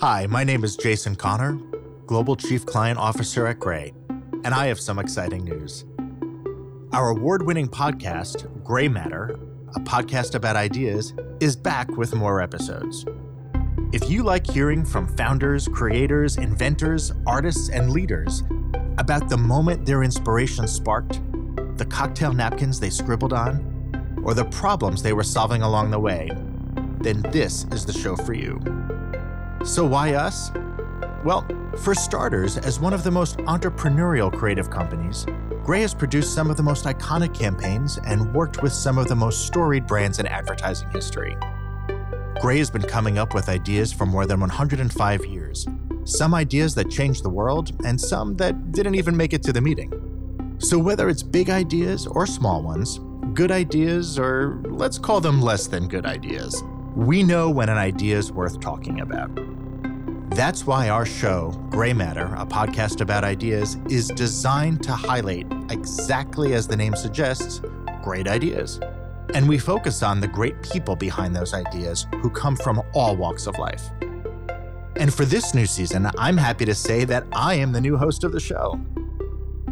Hi, my name is Jason Connor, Global Chief Client Officer at Grey, and I have some exciting news. Our award winning podcast, Grey Matter, a podcast about ideas, is back with more episodes. If you like hearing from founders, creators, inventors, artists, and leaders about the moment their inspiration sparked, the cocktail napkins they scribbled on, or the problems they were solving along the way, then this is the show for you. So, why us? Well, for starters, as one of the most entrepreneurial creative companies, Grey has produced some of the most iconic campaigns and worked with some of the most storied brands in advertising history. Grey has been coming up with ideas for more than 105 years, some ideas that changed the world, and some that didn't even make it to the meeting. So, whether it's big ideas or small ones, good ideas or let's call them less than good ideas, we know when an idea is worth talking about. That's why our show, Grey Matter, a podcast about ideas, is designed to highlight, exactly as the name suggests, great ideas. And we focus on the great people behind those ideas who come from all walks of life. And for this new season, I'm happy to say that I am the new host of the show.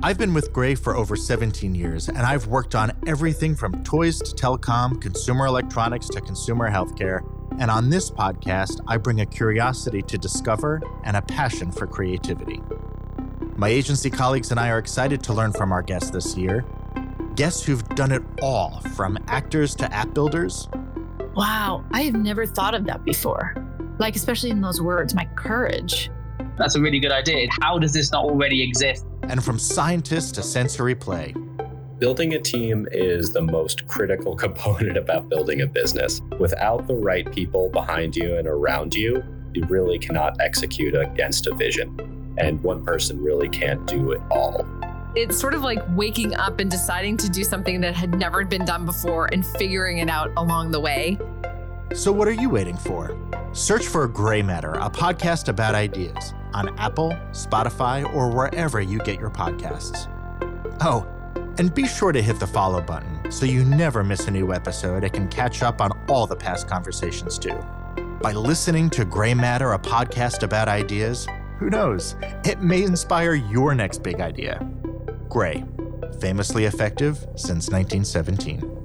I've been with Grey for over 17 years, and I've worked on everything from toys to telecom, consumer electronics to consumer healthcare. And on this podcast, I bring a curiosity to discover and a passion for creativity. My agency colleagues and I are excited to learn from our guests this year. Guests who've done it all, from actors to app builders. Wow, I have never thought of that before. Like, especially in those words, my courage. That's a really good idea. How does this not already exist? And from scientists to sensory play. Building a team is the most critical component about building a business. Without the right people behind you and around you, you really cannot execute against a vision. And one person really can't do it all. It's sort of like waking up and deciding to do something that had never been done before and figuring it out along the way. So, what are you waiting for? Search for Grey Matter, a podcast about ideas on Apple, Spotify, or wherever you get your podcasts. Oh, and be sure to hit the follow button so you never miss a new episode and can catch up on all the past conversations too. By listening to Grey Matter, a podcast about ideas, who knows, it may inspire your next big idea. Grey, famously effective since 1917.